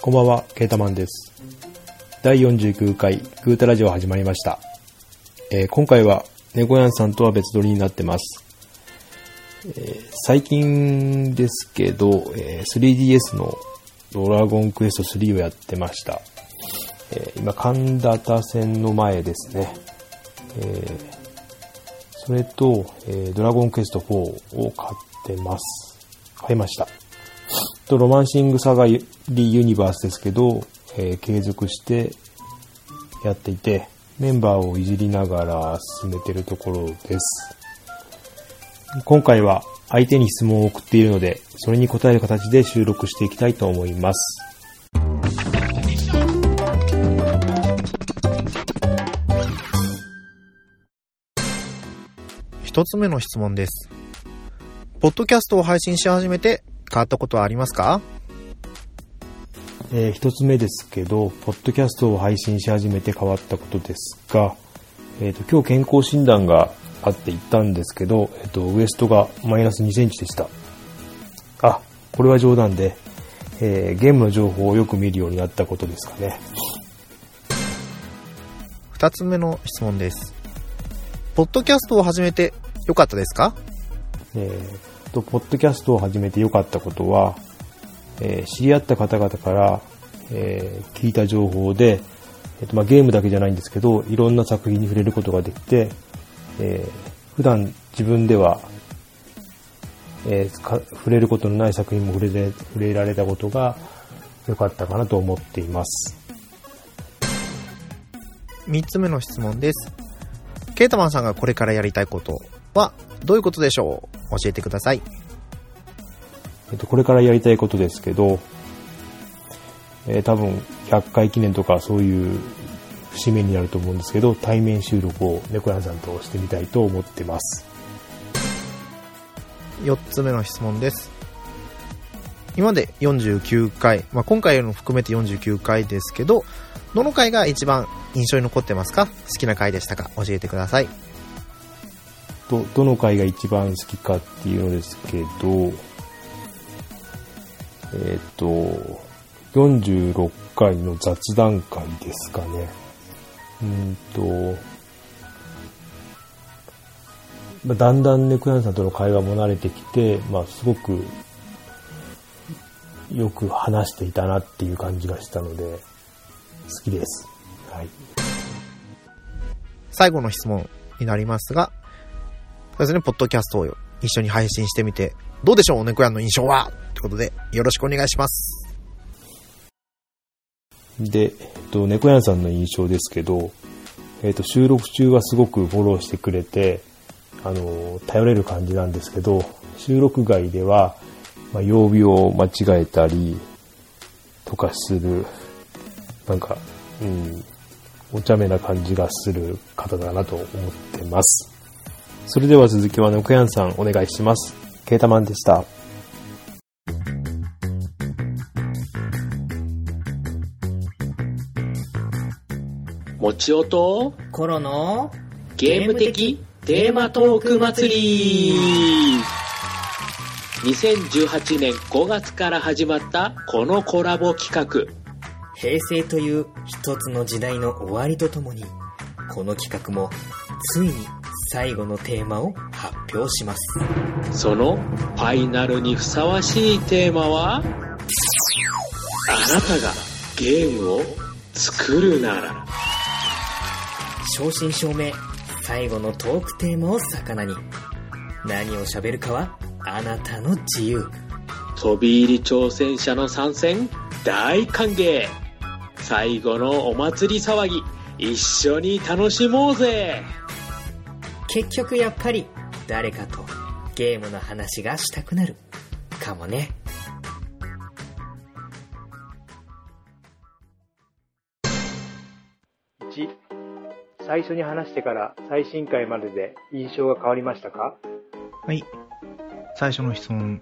こんばんは、ケータマンです。第49回グータラジオ始まりました。えー今回は猫やんさんとは別撮りになってます。えー最近ですけど、えー 3DS のドラゴンクエスト3をやってました。えー今、神田田線の前ですね。えそれと、えドラゴンクエスト4を買ってます。買いました。と、ロマンシングサガリユニバースですけど、えー継続してやっていて、メンバーをいじりながら進めてるところです。今回は相手に質問を送っているので、それに答える形で収録していきたいと思います。一つ目の質問です。ポッドキャストを配信し始めて変わったことはありますか？えー一つ目ですけど、ポッドキャストを配信し始めて変わったことですが、えっ、と、今日健康診断があって行ったんですけど、えっ、と、ウエストがマイナス2センチでした。あ、これは冗談で、えーゲームの情報をよく見るようになったことですかね。二つ目の質問です。ポッドキャストを始めて良かったですか？えーと、ポッドキャストを始めて良かったことは、えー知り合った方々から、えー聞いた情報で、えっとまあ、ゲームだけじゃないんですけど、いろんな作品に触れることができて、えー普段自分では、えーか触れることのない作品も触れて触れられたことが良かったかなと思っています。三つ目の質問です。ケータマンさんがこれからやりたいことはどういうことでしょう？教えてください。えっと、これからやりたいことですけど、えー多分100回記念とかそういう節目になると思うんですけど、対面収録を猫屋さんとしてみたいと思ってます。四つ目の質問です。今まで49回、まあ、今回の含めて49回ですけど、どの回が一番印象に残ってますか？好きな回でしたか？教えてください。ど、どの回が一番好きかっていうのですけど、えっ、と、46回の雑談会ですかね。うんと、まあ、だんだん猫屋さんとの会話も慣れてきて、まあ、すごくよく話していたなっていう感じがしたので、好きです。はい。最後の質問になりますが、そうですね、ポッドキャストを一緒に配信してみて、どうでしょう猫屋の印象は？ということで、よろしくお願いします。で、えっと、猫屋さんの印象ですけど、えっと、収録中はすごくフォローしてくれて、あの、頼れる感じなんですけど、収録外では、まあ、曜日を間違えたりとかする、なんか、うん、お茶目な感じがする方だなと思ってます。それでは続きは猫屋さんお願いします。ケータマンでした。もちおとコロのゲーム的テーマトーク祭り2018年5月から始まったこのコラボ企画平成という一つの時代の終わりとともにこの企画もついに最後のテーマを発表します。そのファイナルにふさわしいテーマはあなたがゲームを作るなら。正真正銘最後のトークテーマを魚に。何を喋るかはあなたの自由。飛び入り挑戦者の参戦大歓迎。最後のお祭り騒ぎ一緒に楽しもうぜ結局やっぱり誰かとゲームの話がしたくなるかもね1最初に話してから最新回までで印象が変わりましたか？はい。最初の質問。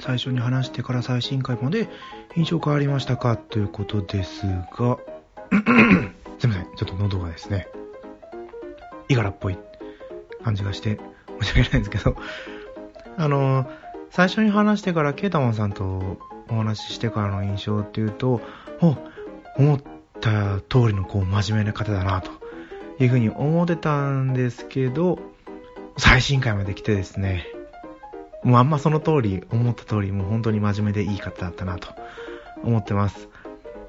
最初に話してから最新回まで印象変わりましたか？ということですが、すいません。ちょっと喉がですね、いがらっぽい感じがして申し訳ないんですけど、あの、最初に話してからケータマンさんとお話ししてからの印象っていうと、お思った通りのこう真面目な方だなというふうに思ってたんですけど、最新回まで来てですね、もうあんまその通り、思った通り、もう本当に真面目でいい方だったなと思ってます。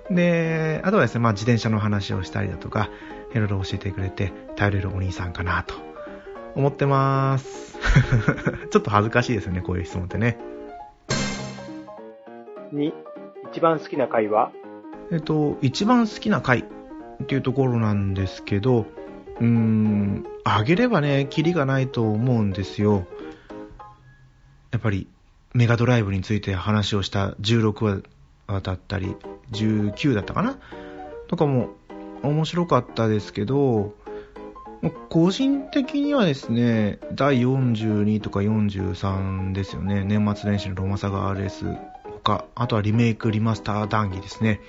で、あとはですね、まあ自転車の話をしたりだとか、いろいろ教えてくれて、頼れるお兄さんかなと思ってます。ちょっと恥ずかしいですよね、こういう質問ってね。2、一番好きな回は？えっと、一番好きな回っていうところなんですけど、うーん、あげればね、キリがないと思うんですよ。やっぱり、メガドライブについて話をした16話だったり、19だったかな？とかも面白かったですけど、個人的にはですね、第42とか43ですよね。年末年始のロマサガ RS 他、あとはリメイクリマスター談義ですね。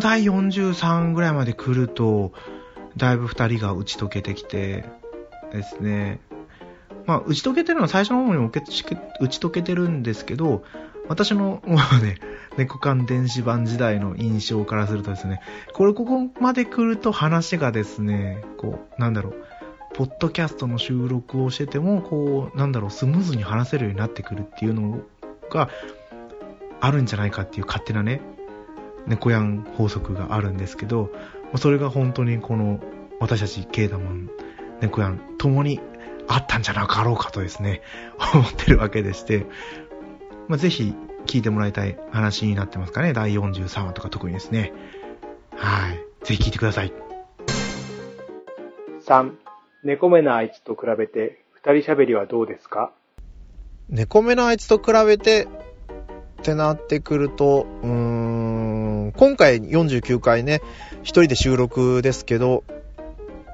第43ぐらいまで来ると、だいぶ二人が打ち解けてきてですね。まあ、打ち解けてるのは最初の方にも打ち解けてるんですけど、私の、もうね、猫缶電子版時代の印象からするとですね、これここまで来ると話がですね、こう、なんだろう、ポッドキャストの収録をしてても、こう、なんだろう、スムーズに話せるようになってくるっていうのがあるんじゃないかっていう勝手なね、猫やん法則があるんですけど、それが本当にこの私たちケーダマン、猫やん共にあったんじゃなかろうかとですね、思ってるわけでして、まあ、ぜひ聞いてもらいたい話になってますかね、第43話とか特にですね。はい。ぜひ聞いてください。3、猫目なあいつと比べて二人喋りはどうですか？猫目のあいつと比べて、ってなってくると、うーん、今回49回ね、一人で収録ですけど、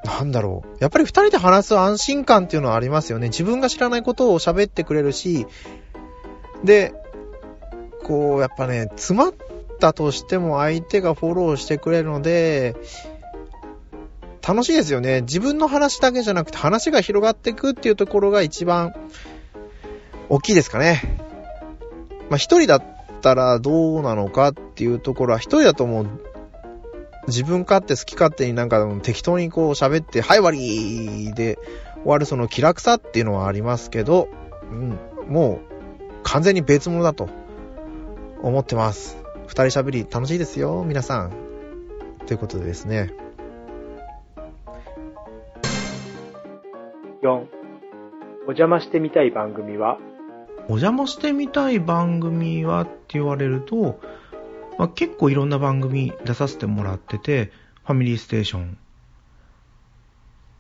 なんだろう。やっぱり二人で話す安心感っていうのはありますよね。自分が知らないことを喋ってくれるし、で、こう、やっぱね、詰まったとしても相手がフォローしてくれるので、楽しいですよね。自分の話だけじゃなくて話が広がっていくっていうところが一番大きいですかね。まあ一人だったらどうなのかっていうところは一人だともう自分勝手好き勝手になんか適当にこう喋って、はい終わりで終わるその気楽さっていうのはありますけど、うん、もう完全に別物だと思ってます。二人喋り楽しいですよ、皆さん。ということでですね。4、お邪魔してみたい番組は？お邪魔してみたい番組はって言われると、まあ、結構いろんな番組出させてもらってて、ファミリーステーション、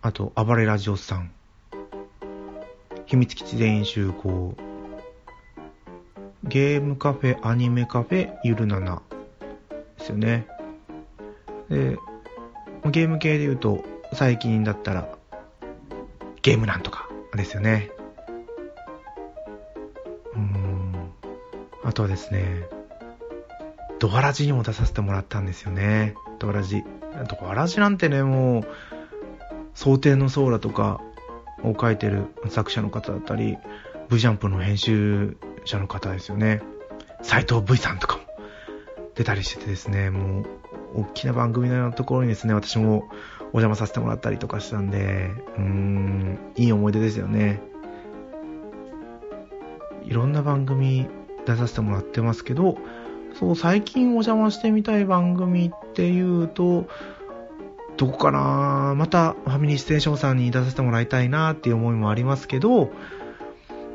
あと、暴れラジオスさん、秘密基地全員集合、ゲームカフェ、アニメカフェ、ゆるなな、ですよね。で、ゲーム系で言うと、最近だったら、ゲームなんとかですよね。うん。あとはですね、ドアラジにも出させてもらったんですよね。ドアラジ。ドアラジなんてね、もう、想定のソーラとかを書いてる作者の方だったり、V ジャンプの編集者の方ですよね。斎藤 V さんとかも出たりしててですね、もう、大きな番組のようなところにですね、私もお邪魔させてもらったりとかしたんで、うーん、いい思い出ですよね。いろんな番組出させてもらってますけど、そう、最近お邪魔してみたい番組っていうと、どこかなまたファミリーステーションさんに出させてもらいたいなっていう思いもありますけど、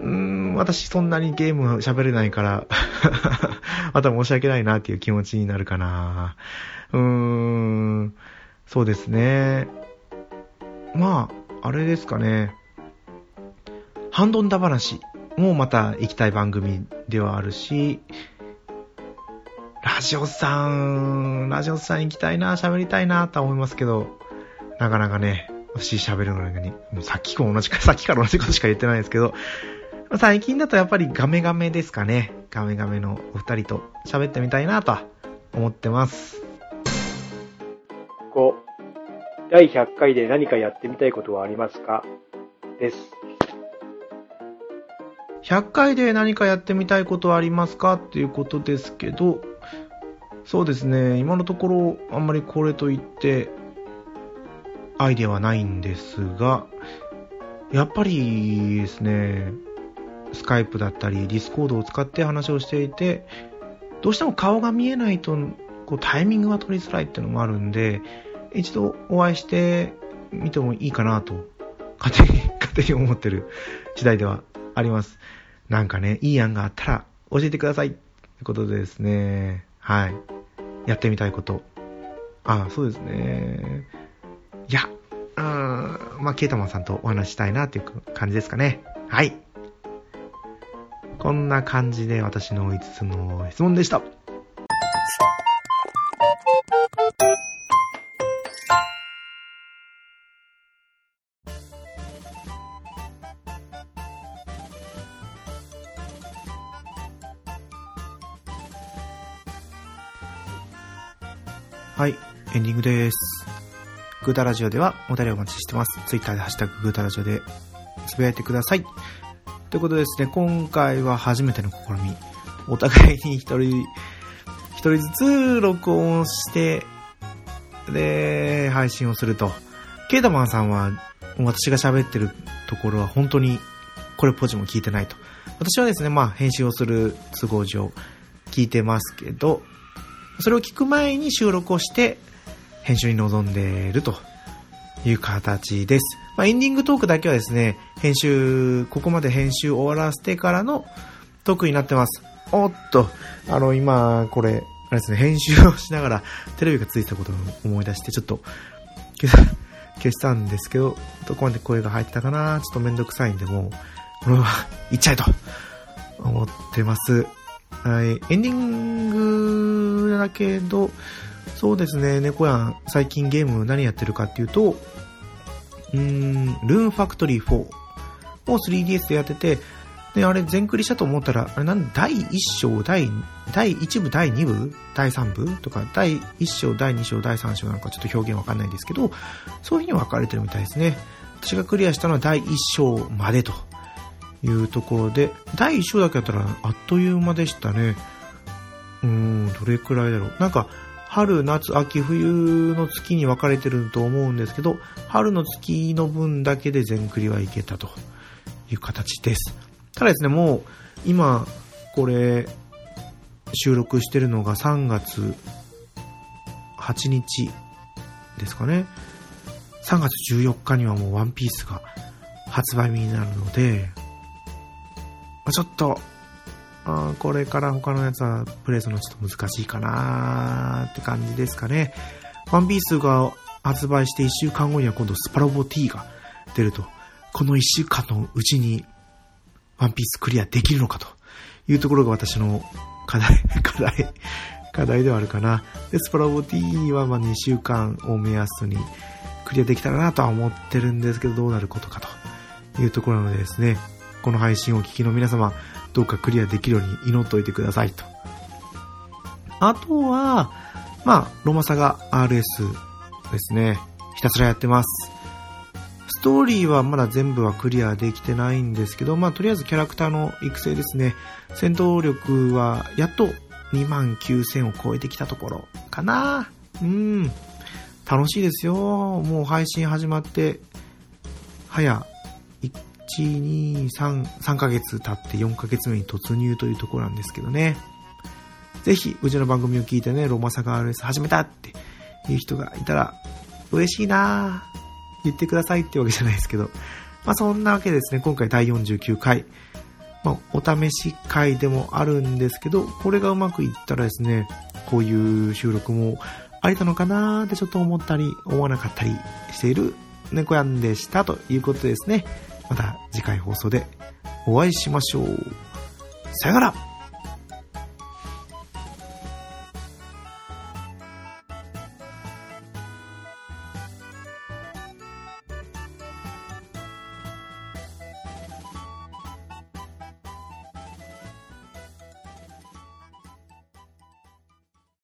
うーん、私そんなにゲーム喋れないから、また申し訳ないなっていう気持ちになるかなうーん、そうですね。まあ、あれですかね。ハンドンダ話もまた行きたい番組ではあるし、ラジオさん、ラジオさん行きたいな、喋りたいなと思いますけど、なかなかね、私喋るのに、もうさっきも同じか、さっきから同じことしか言ってないですけど、最近だとやっぱりガメガメですかね。ガメガメのお二人と喋ってみたいなとは思ってます。5、第100回で何かやってみたいことはありますか？です。100回で何かやってみたいことはありますか？っていうことですけど、そうですね、今のところあんまりこれといってアイデアはないんですが、やっぱりですね、スカイプだったりディスコードを使って話をしていて、どうしても顔が見えないとこうタイミングが取りづらいっていうのもあるんで、一度お会いしてみてもいいかなと、勝手に、勝手に思ってる時代ではあります。なんかね、いい案があったら教えてくださいってことでですね、はい。やってみたいこと。あ、そうですね。いや、うーん、まあ、ケータマンさんとお話したいなっていう感じですかね。はい。こんな感じで私の5つの質問でした。はい、エンディングです。グータラジオではお便りお待ちしてます。ツイッターでハッシュタググータラジオでつぶやいてください。ということでですね、今回は初めての試み。お互いに一人、一人ずつ録音して、で、配信をすると。ケータマンさんは、私が喋ってるところは本当に、これポジも聞いてないと。私はですね、まあ、編集をする都合上、聞いてますけど、それを聞く前に収録をして、編集に臨んでいるという形です。まあ、エンディングトークだけはですね、編集、ここまで編集終わらせてからのトークになってます。おっと、あの、今、これ、あれですね、編集をしながらテレビがついてたことを思い出して、ちょっと消さ、消したんですけど、どこまで声が入ったかな？ちょっとめんどくさいんで、もう、これは、いっちゃえと、思ってます。はい、エンディングだけど、そうですね、猫やん、最近ゲーム何やってるかっていうと、うーん、ルーンファクトリー4を 3DS でやってて、で、あれ全クリしたと思ったら、あれなん第1章、第、第1部、第2部、第3部とか、第1章、第2章、第3章なんかちょっと表現わかんないんですけど、そういう風に分かれてるみたいですね。私がクリアしたのは第1章までというところで、第1章だけやったらあっという間でしたね。うーん、どれくらいだろう。なんか、春、夏、秋、冬の月に分かれてると思うんですけど、春の月の分だけで全クリはいけたという形です。ただですね、もう、今、これ、収録してるのが3月8日ですかね。3月14日にはもうワンピースが発売日になるので、ちょっと、これから他のやつはプレイするのちょっと難しいかなーって感じですかね。ワンピースが発売して1週間後には今度スパロボ T が出ると。この1週間のうちにワンピースクリアできるのかというところが私の課題、課題、課題ではあるかな。で、スパロボ T はま2週間を目安にクリアできたらなとは思ってるんですけど、どうなることかというところなのでですね、この配信をお聞きの皆様、どうかクリアできるように祈っておいてくださいと。あとは、まあ、ロマサガ RS ですね。ひたすらやってます。ストーリーはまだ全部はクリアできてないんですけど、まあ、とりあえずキャラクターの育成ですね。戦闘力はやっと2万9000を超えてきたところかな。うん。楽しいですよ。もう配信始まって、早、1、2、3、3ヶ月経って4ヶ月目に突入というところなんですけどね。ぜひ、うちの番組を聞いてね、ロマサガ RS 始めたっていう人がいたら、嬉しいなぁ。言ってくださいってわけじゃないですけど。まあそんなわけですね、今回第49回。まあお試し回でもあるんですけど、これがうまくいったらですね、こういう収録もありなのかなーってちょっと思ったり、思わなかったりしている猫やんでしたということですね。また次回放送でお会いしましょう。さよなら